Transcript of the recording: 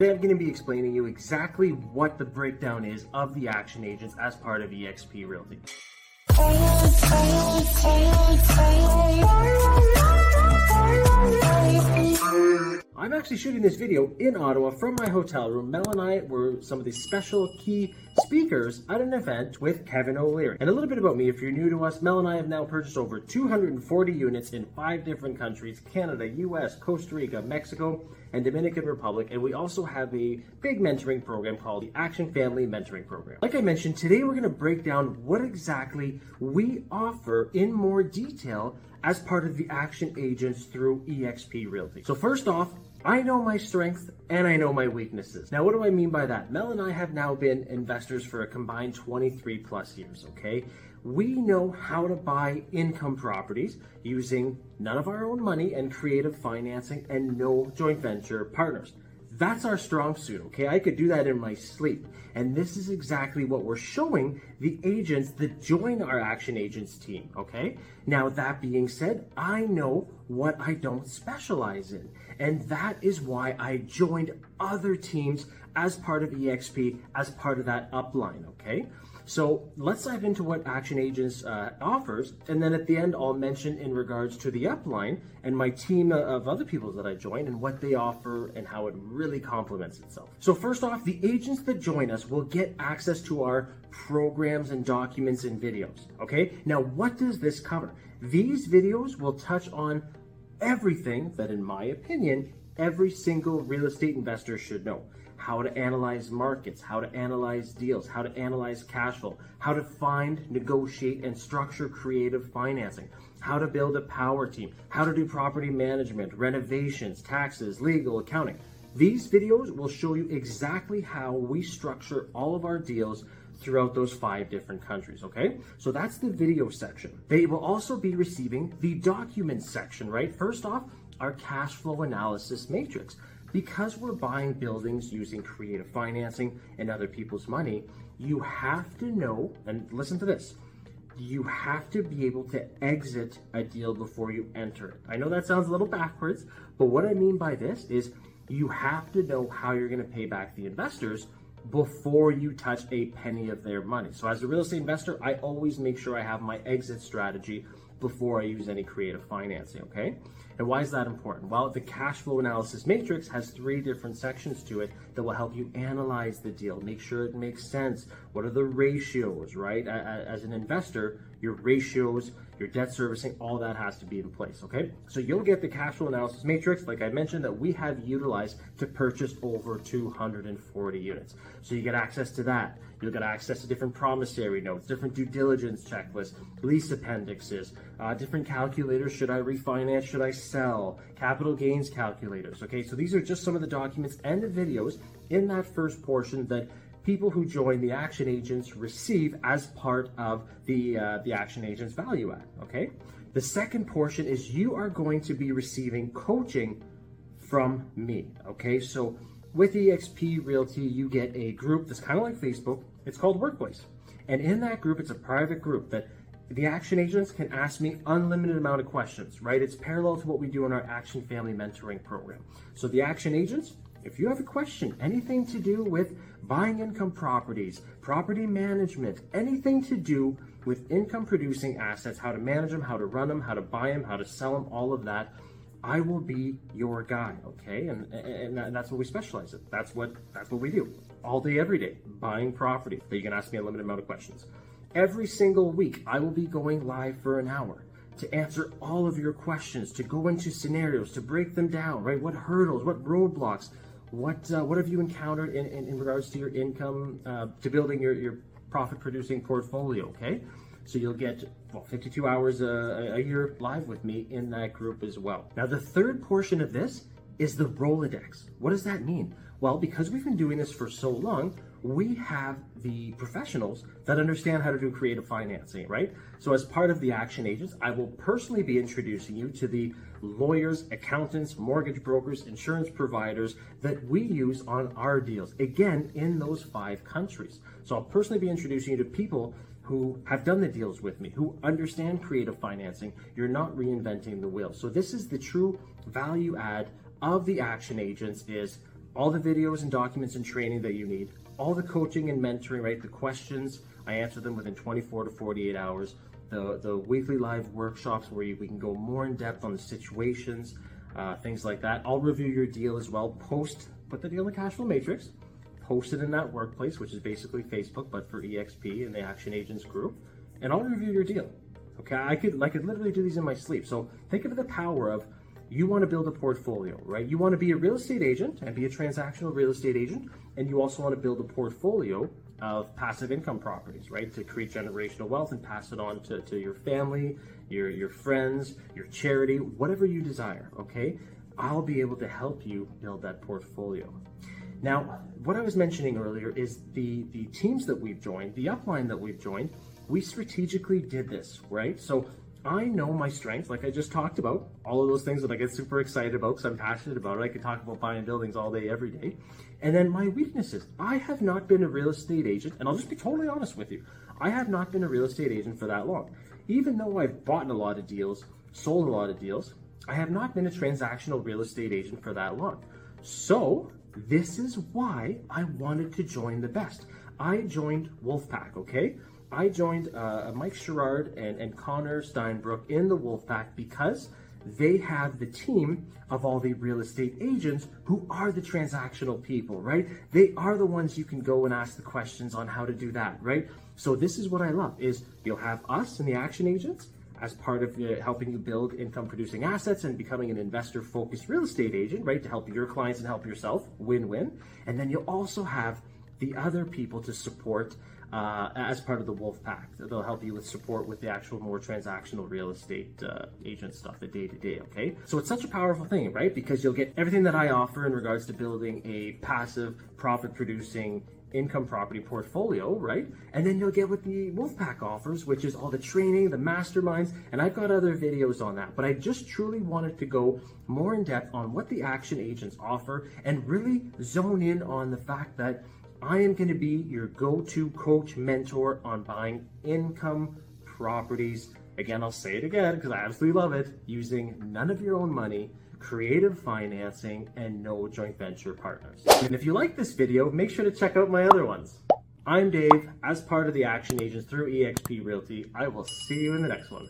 Today I'm going to be explaining you exactly what the breakdown is of the action agents as part of eXp Realty. I'm actually shooting this video in Ottawa from my hotel room. Mel and I were some of the special key speakers at an event with Kevin O'Leary. And a little bit about me, if you're new to us, Mel and I have now purchased over 240 units in five different countries, Canada, US, Costa Rica, Mexico, and Dominican Republic. And we also have a big mentoring program called the Action Family Mentoring Program. Like I mentioned, today we're gonna break down what exactly we offer in more detail as part of the Action Agents through eXp Realty. So first off, I know my strengths and I know my weaknesses. Now, what do I mean by that? Mel and I have now been investors for a combined 23 plus years, okay? We know how to buy income properties using none of our own money and creative financing and no joint venture partners. That's our strong suit, okay? I could do that in my sleep. And this is exactly what we're showing the agents that join our Action Agents team, okay? Now, that being said, I know what I don't specialize in. And that is why I joined other teams as part of EXP, as part of that upline, okay? So let's dive into what Action Agents uh, offers, and then at the end, I'll mention in regards to the upline and my team of other people that I join and what they offer and how it really complements itself. So first off, the agents that join us will get access to our programs and documents and videos. Okay, now what does this cover? These videos will touch on everything that, in my opinion, every single real estate investor should know how to analyze markets, how to analyze deals, how to analyze cash flow, how to find, negotiate, and structure creative financing, how to build a power team, how to do property management, renovations, taxes, legal, accounting. These videos will show you exactly how we structure all of our deals throughout those five different countries, okay? So that's the video section. They will also be receiving the documents section, right? First off, our cash flow analysis matrix. Because we're buying buildings using creative financing and other people's money, you have to know, and listen to this, you have to be able to exit a deal before you enter it. I know that sounds a little backwards, but what I mean by this is you have to know how you're going to pay back the investors before you touch a penny of their money. So, as a real estate investor, I always make sure I have my exit strategy before I use any creative financing, okay? And why is that important? Well, the cash flow analysis matrix has three different sections to it that will help you analyze the deal, make sure it makes sense. What are the ratios, right? As an investor, your ratios, your debt servicing, all that has to be in place, okay? So you'll get the cash flow analysis matrix, like I mentioned, that we have utilized to purchase over 240 units. So you get access to that. You'll get access to different promissory notes, different due diligence checklists, lease appendixes, uh, different calculators. Should I refinance? Should I sell? Capital gains calculators, okay? So these are just some of the documents and the videos in that first portion that people who join the action agents receive as part of the uh, the action agents value add okay? The second portion is you are going to be receiving coaching from me okay? So with exp realty you get a group that's kind of like facebook. It's called workplace. And in that group it's a private group that the action agents can ask me unlimited amount of questions right? It's parallel to what we do in our action family mentoring program. So the action agents if you have a question, anything to do with buying income properties, property management, anything to do with income producing assets, how to manage them, how to run them, how to buy them, how to sell them, all of that, I will be your guy, okay? And and that's what we specialize in. That's what that's what we do all day, every day, buying property. But you can ask me a limited amount of questions. Every single week, I will be going live for an hour to answer all of your questions, to go into scenarios, to break them down, right? What hurdles, what roadblocks, what uh, what have you encountered in, in, in regards to your income uh, to building your, your profit producing portfolio? Okay, so you'll get well 52 hours a, a year live with me in that group as well. Now the third portion of this is the Rolodex. What does that mean? Well, because we've been doing this for so long, we have the professionals that understand how to do creative financing, right? So, as part of the Action Agents, I will personally be introducing you to the lawyers, accountants, mortgage brokers, insurance providers that we use on our deals, again, in those five countries. So, I'll personally be introducing you to people who have done the deals with me, who understand creative financing. You're not reinventing the wheel. So, this is the true value add of the Action Agents is all the videos and documents and training that you need, all the coaching and mentoring, right? The questions, I answer them within 24 to 48 hours. The, the weekly live workshops where you, we can go more in depth on the situations, uh, things like that. I'll review your deal as well. Post, put the deal in the cash flow matrix, post it in that workplace, which is basically Facebook, but for EXP and the Action Agents group, and I'll review your deal. Okay, I could I could literally do these in my sleep. So think of the power of you want to build a portfolio, right? You want to be a real estate agent and be a transactional real estate agent, and you also want to build a portfolio of passive income properties, right? To create generational wealth and pass it on to, to your family, your, your friends, your charity, whatever you desire, okay? I'll be able to help you build that portfolio. Now, what I was mentioning earlier is the, the teams that we've joined, the upline that we've joined, we strategically did this, right? So I know my strengths, like I just talked about, all of those things that I get super excited about because I'm passionate about it. I could talk about buying buildings all day, every day. And then my weaknesses. I have not been a real estate agent, and I'll just be totally honest with you. I have not been a real estate agent for that long. Even though I've bought a lot of deals, sold a lot of deals, I have not been a transactional real estate agent for that long. So, this is why I wanted to join the best. I joined Wolfpack, okay? I joined uh, Mike Sherrard and, and Connor Steinbrook in the Wolfpack because they have the team of all the real estate agents who are the transactional people, right? They are the ones you can go and ask the questions on how to do that, right? So this is what I love is you'll have us and the action agents as part of uh, helping you build income producing assets and becoming an investor focused real estate agent, right? To help your clients and help yourself, win win. And then you'll also have the other people to support uh, as part of the Wolf Pack. They'll help you with support with the actual more transactional real estate uh, agent stuff, the day to day. Okay, so it's such a powerful thing, right? Because you'll get everything that I offer in regards to building a passive, profit producing income property portfolio, right? And then you'll get what the Wolfpack offers, which is all the training, the masterminds, and I've got other videos on that. But I just truly wanted to go more in depth on what the action agents offer and really zone in on the fact that I am going to be your go to coach mentor on buying income properties. Again, I'll say it again because I absolutely love it using none of your own money, creative financing, and no joint venture partners. And if you like this video, make sure to check out my other ones. I'm Dave, as part of the Action Agents through eXp Realty. I will see you in the next one.